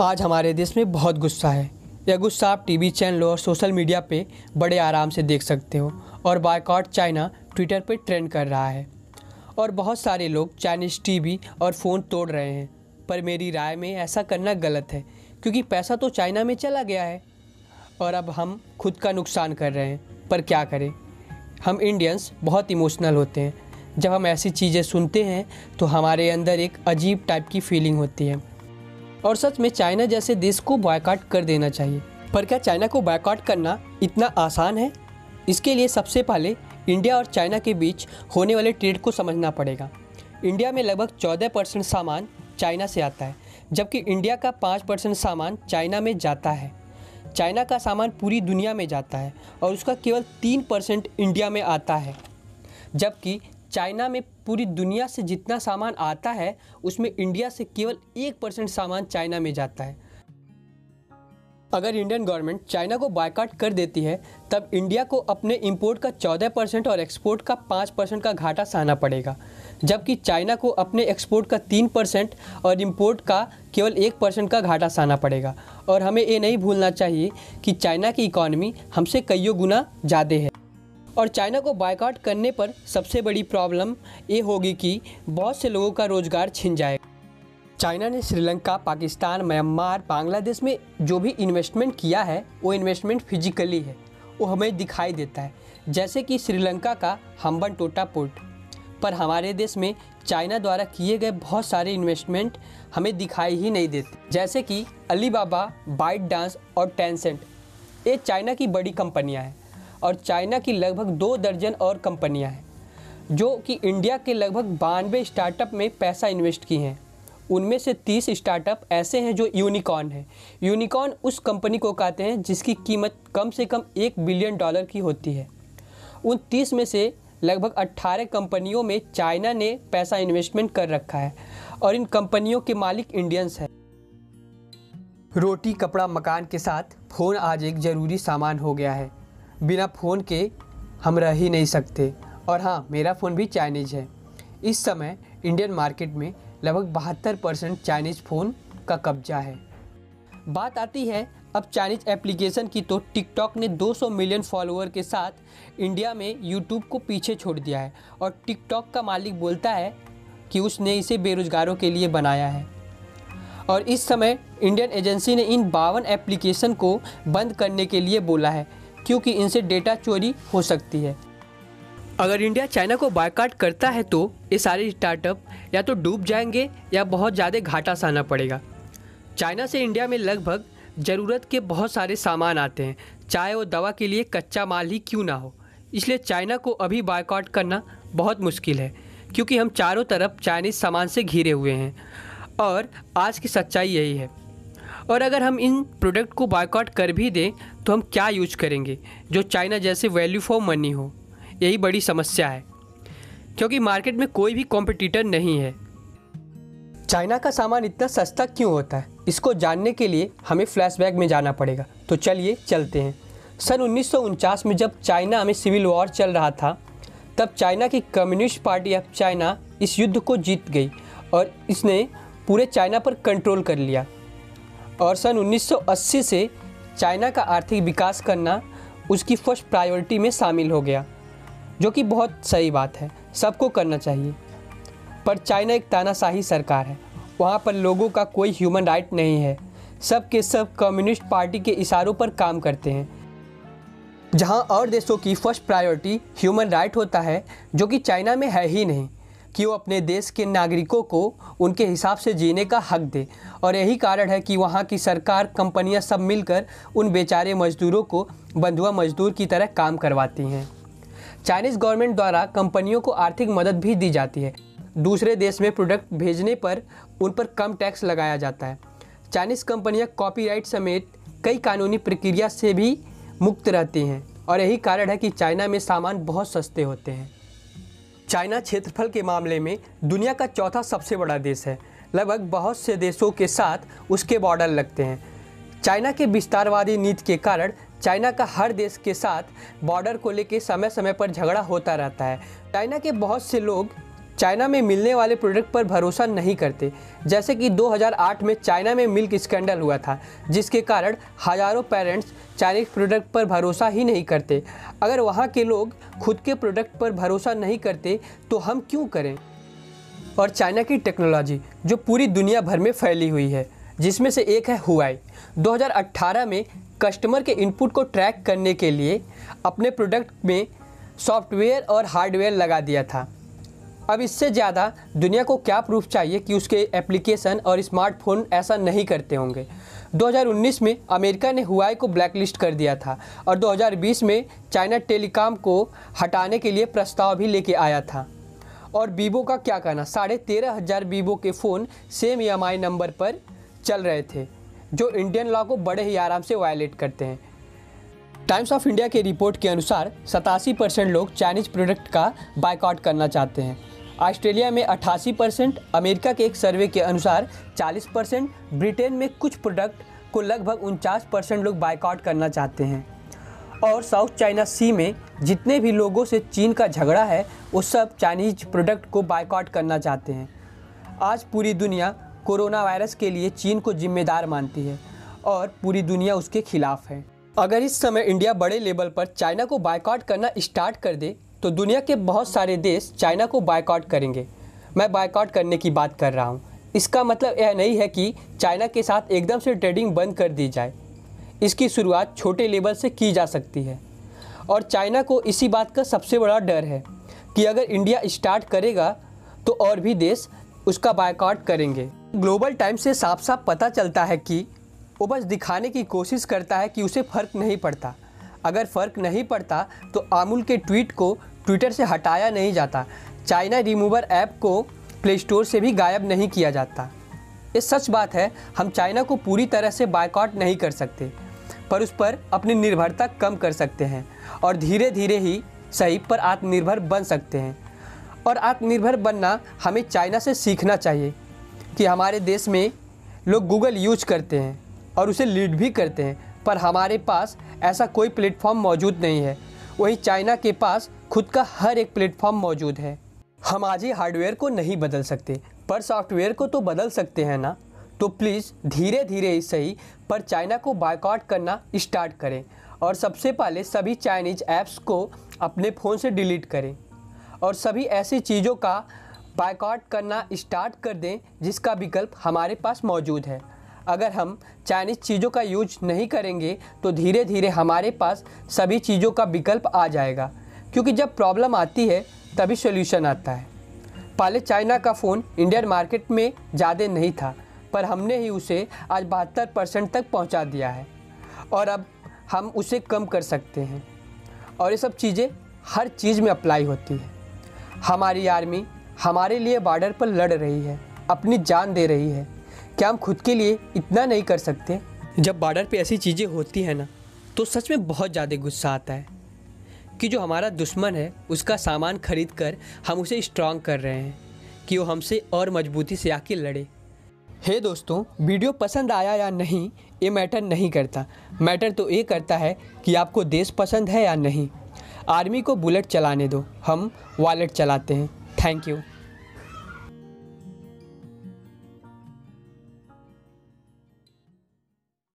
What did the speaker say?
आज हमारे देश में बहुत गुस्सा है। यह गुस्सा आप टीवी चैनलों और सोशल मीडिया पे बड़े आराम से देख सकते हो और बायकॉट चाइना ट्विटर पे ट्रेंड कर रहा है। और बहुत सारे लोग चाइनीज़ टीवी और फ़ोन तोड़ रहे हैं, पर मेरी राय में ऐसा करना गलत है, क्योंकि पैसा तो चाइना में चला गया है। और अब हम खुद का नुकसान कर रहे हैं, पर क्या करें? हम इंडियंस बहुत इमोशनल होते हैं। जब हम ऐसी चीज़ें सुनते हैं तो हमारे अंदर एक अजीब टाइप की फीलिंग होती है। और सच में चाइना जैसे देश को बॉयकॉट कर देना चाहिए। पर क्या चाइना को बॉयकॉट करना इतना आसान है? इसके लिए सबसे पहले इंडिया और चाइना के बीच होने वाले ट्रेड को समझना पड़ेगा। इंडिया में लगभग चौदह परसेंट सामान चाइना से आता है, जबकि इंडिया का पाँच परसेंट सामान चाइना में जाता है। चाइना का सामान पूरी दुनिया में जाता है और उसका केवल तीन परसेंट इंडिया में आता है, जबकि चाइना में पूरी दुनिया से जितना सामान आता है, उसमें इंडिया से केवल एक परसेंट सामान चाइना में जाता है। अगर इंडियन गवर्नमेंट चाइना को बायकाट कर देती है, तब इंडिया को अपने इंपोर्ट का 14 परसेंट और एक्सपोर्ट का 5 परसेंट का घाटा सहना पड़ेगा। जबकि चाइना को अपने एक्सपोर्ट का 3 परसेंट और इंपोर्ट का केवल एक परसेंट का घाटा सहना पड़ेगा। और हमें ये नहीं भूलना चाहिए कि चाइना की इकॉनमी हमसे कईयों गुना ज़्यादा है। और चाइना को बायकॉट करने पर सबसे बड़ी प्रॉब्लम ये होगी कि बहुत से लोगों का रोज़गार छिन जाएगा चाइना ने श्रीलंका, पाकिस्तान, म्यांमार, बांग्लादेश में जो भी इन्वेस्टमेंट किया है, वो इन्वेस्टमेंट फिजिकली है, वो हमें दिखाई देता है। जैसे कि श्रीलंका का हम्बन टोटा पोर्ट। पर हमारे देश में चाइना द्वारा किए गए बहुत सारे इन्वेस्टमेंट हमें दिखाई ही नहीं देते। जैसे कि अलीबाबा बाइट डांस और टेंसेंट ये चाइना की बड़ी कंपनियाँ हैं। और चाइना की लगभग दो दर्जन और कंपनियाँ हैं, जो कि इंडिया के लगभग बानवे स्टार्टअप में पैसा इन्वेस्ट की हैं। उनमें से तीस स्टार्टअप ऐसे हैं जो यूनिकॉर्न है। यूनिकॉर्न उस कंपनी को कहते हैं जिसकी कीमत कम से कम एक बिलियन डॉलर की होती है। उन तीस में से लगभग 18 कंपनियों में चाइना ने पैसा इन्वेस्टमेंट कर रखा है और इन कंपनियों के मालिक इंडियंस हैं। रोटी, कपड़ा, मकान के साथ फ़ोन आज एक ज़रूरी सामान हो गया है। बिना फ़ोन के हम रह ही नहीं सकते। और हाँ मेरा फ़ोन भी चाइनीज़ है। इस समय इंडियन मार्केट में लगभग बहत्तर परसेंट चाइनीज़ फ़ोन का कब्जा है। बात आती है, अब चाइनीज़ एप्लीकेशन की तो टिकटॉक ने 200 मिलियन फॉलोअर के साथ इंडिया में यूट्यूब को पीछे छोड़ दिया है। और टिकटॉक का मालिक बोलता है कि उसने इसे बेरोज़गारों के लिए बनाया है। और इस समय इंडियन एजेंसी ने इन बावन एप्लीकेशन को बंद करने के लिए बोला है। क्योंकि इनसे डेटा चोरी हो सकती है। अगर इंडिया चाइना को बायकाट करता है तो ये सारे स्टार्टअप या तो डूब जाएँगे या बहुत ज़्यादा घाटा सहना पड़ेगा। चाइना से इंडिया में लगभग ज़रूरत के बहुत सारे सामान आते हैं, चाहे वो दवा के लिए कच्चा माल ही क्यों ना हो। इसलिए चाइना को अभी बायकॉट करना बहुत मुश्किल है, क्योंकि हम चारों तरफ़ चाइनीज़ सामान से घिरे हुए हैं। और आज की सच्चाई यही है। और अगर हम इन प्रोडक्ट को बायकॉट कर भी दें तो हम क्या यूज़ करेंगे? जो चाइना जैसे वैल्यू फॉर मनी हो। यही बड़ी समस्या है। क्योंकि मार्केट में कोई भी कॉम्पिटिटर नहीं है। चाइना का सामान इतना सस्ता क्यों होता है? इसको जानने के लिए हमें फ्लैशबैक में जाना पड़ेगा। तो चलिए चलते हैं। सन उन्नीस सौ उनचास में जब चाइना में सिविल वॉर चल रहा था, तब चाइना की कम्युनिस्ट पार्टी ऑफ़ चाइना इस युद्ध को जीत गई और इसने पूरे चाइना पर कंट्रोल कर लिया। और सन 1980 से चाइना का आर्थिक विकास करना उसकी फ़र्स्ट प्रायोरिटी में शामिल हो गया, जो कि बहुत सही बात है। सबको करना चाहिए। पर चाइना एक तानाशाही सरकार है। वहाँ पर लोगों का कोई ह्यूमन राइट नहीं है। सब के सब कम्युनिस्ट पार्टी के इशारों पर काम करते हैं। जहाँ और देशों की फ़र्स्ट प्रायोरिटी ह्यूमन राइट होता है, जो कि चाइना में है ही नहीं। कि वो अपने देश के नागरिकों को उनके हिसाब से जीने का हक दे। और यही कारण है कि वहाँ की सरकार, कंपनियाँ सब मिलकर उन बेचारे मजदूरों को बंधुआ मजदूर की तरह काम करवाती हैं। चाइनीज़ गवर्नमेंट द्वारा कंपनियों को आर्थिक मदद भी दी जाती है। दूसरे देश में प्रोडक्ट भेजने पर उन पर कम टैक्स लगाया जाता है। चाइनीज़ कंपनियाँ कॉपीराइट समेत कई कानूनी प्रक्रिया से भी मुक्त रहती हैं। और यही कारण है कि चाइना में सामान बहुत सस्ते होते हैं। चाइना क्षेत्रफल के मामले में दुनिया का चौथा सबसे बड़ा देश है। लगभग बहुत से देशों के साथ उसके बॉर्डर लगते हैं। चाइना के विस्तारवादी नीति के कारण चाइना का हर देश के साथ बॉर्डर को लेकर समय समय पर झगड़ा होता रहता है। चाइना के बहुत से लोग चाइना में मिलने वाले प्रोडक्ट पर भरोसा नहीं करते। जैसे कि 2008 में चाइना में मिल्क स्कैंडल हुआ था, जिसके कारण हज़ारों पेरेंट्स चाइनीज़ प्रोडक्ट पर भरोसा ही नहीं करते। अगर वहाँ के लोग खुद के प्रोडक्ट पर भरोसा नहीं करते तो हम क्यों करें? और चाइना की टेक्नोलॉजी, जो पूरी दुनिया भर में फैली हुई है, जिसमें से एक है हुआई। 2018 में कस्टमर के इनपुट को ट्रैक करने के लिए अपने प्रोडक्ट में सॉफ्टवेयर और हार्डवेयर लगा दिया था। अब इससे ज़्यादा दुनिया को क्या प्रूफ चाहिए कि उसके एप्लीकेशन और स्मार्टफ़ोन ऐसा नहीं करते होंगे? 2019 में अमेरिका ने हुआई को ब्लैकलिस्ट कर दिया था और 2020 में चाइना टेलीकॉम को हटाने के लिए प्रस्ताव भी लेके आया था। और वीवो का क्या कहना? साढ़े तेरह हज़ार वीवो के फ़ोन सेम ई नंबर पर चल रहे थे, जो इंडियन लॉ को बड़े ही आराम से वायलेट करते हैं। टाइम्स ऑफ़ इंडिया के रिपोर्ट के अनुसार सतासी परसेंट लोग चाइनीज़ प्रोडक्ट का बाइकआउट करना चाहते हैं। ऑस्ट्रेलिया में 88 परसेंट, अमेरिका के एक सर्वे के अनुसार 40 परसेंट, ब्रिटेन में कुछ प्रोडक्ट को लगभग उनचास परसेंट लोग बाइकआउट करना चाहते हैं। और साउथ चाइना सी में जितने भी लोगों से चीन का झगड़ा है, वो सब चाइनीज़ प्रोडक्ट को बाइकआउट करना चाहते हैं। आज पूरी दुनिया कोरोना वायरस के लिए चीन को जिम्मेदार मानती है और पूरी दुनिया उसके खिलाफ है। अगर इस समय इंडिया बड़े लेवल पर चाइना को बाइकआउट करना स्टार्ट कर दे तो दुनिया के बहुत सारे देश चाइना को बाइकआउट करेंगे। मैं बाइकआउट करने की बात कर रहा हूँ। इसका मतलब यह नहीं है कि चाइना के साथ एकदम से ट्रेडिंग बंद कर दी जाए। इसकी शुरुआत छोटे लेवल से की जा सकती है। और चाइना को इसी बात का सबसे बड़ा डर है कि अगर इंडिया स्टार्ट करेगा तो और भी देश उसका बाइकआउट करेंगे। ग्लोबल टाइम से साफ़ साफ़ पता चलता है कि वो बस दिखाने की कोशिश करता है कि उसे फ़र्क नहीं पड़ता। अगर फ़र्क नहीं पड़ता तो आमूल के ट्वीट को ट्विटर से हटाया नहीं जाता। चाइना रिमूवर ऐप को प्ले स्टोर से भी गायब नहीं किया जाता। ये सच बात है, हम चाइना को पूरी तरह से बाइकआउट नहीं कर सकते, पर उस पर अपनी निर्भरता कम कर सकते हैं और धीरे धीरे ही सही पर आत्मनिर्भर बन सकते हैं। और आत्मनिर्भर बनना हमें चाइना से सीखना चाहिए कि हमारे देश में लोग गूगल यूज़ करते हैं और उसे लीड भी करते हैं। पर हमारे पास ऐसा कोई प्लेटफॉर्म मौजूद नहीं है। वहीं चाइना के पास खुद का हर एक प्लेटफॉर्म मौजूद है। हम आज ही हार्डवेयर को नहीं बदल सकते, पर सॉफ्टवेयर को तो बदल सकते हैं ना? तो प्लीज़ धीरे धीरे ही सही पर चाइना को बाइकआउट करना स्टार्ट करें और सबसे पहले सभी चाइनीज़ ऐप्स को अपने फ़ोन से डिलीट करें और सभी ऐसी चीज़ों का बाइकआउट करना स्टार्ट कर दें जिसका विकल्प हमारे पास मौजूद है। अगर हम चाइनीज़ चीज़ों का यूज़ नहीं करेंगे तो धीरे धीरे हमारे पास सभी चीज़ों का विकल्प आ जाएगा। क्योंकि जब प्रॉब्लम आती है, तभी सोल्यूशन आता है। पहले चाइना का फ़ोन इंडियन मार्केट में ज़्यादा नहीं था, पर हमने ही उसे आज बहत्तर परसेंट तक पहुँचा दिया है। और अब हम उसे कम कर सकते हैं। और ये सब चीज़ें हर चीज़ में अप्लाई होती है। हमारी आर्मी हमारे लिए बॉर्डर पर लड़ रही है, अपनी जान दे रही है। क्या हम खुद के लिए इतना नहीं कर सकते? जब बॉर्डर पे ऐसी चीज़ें होती हैं ना तो सच में बहुत ज़्यादा गुस्सा आता है कि जो हमारा दुश्मन है उसका सामान खरीद कर हम उसे स्ट्रांग कर रहे हैं कि वो हमसे और मजबूती से आके लड़े। हे दोस्तों वीडियो पसंद आया या नहीं ये मैटर नहीं करता। मैटर तो ये करता है कि आपको देश पसंद है या नहीं। आर्मी को बुलेट चलाने दो। हम वॉलेट चलाते हैं। Thank you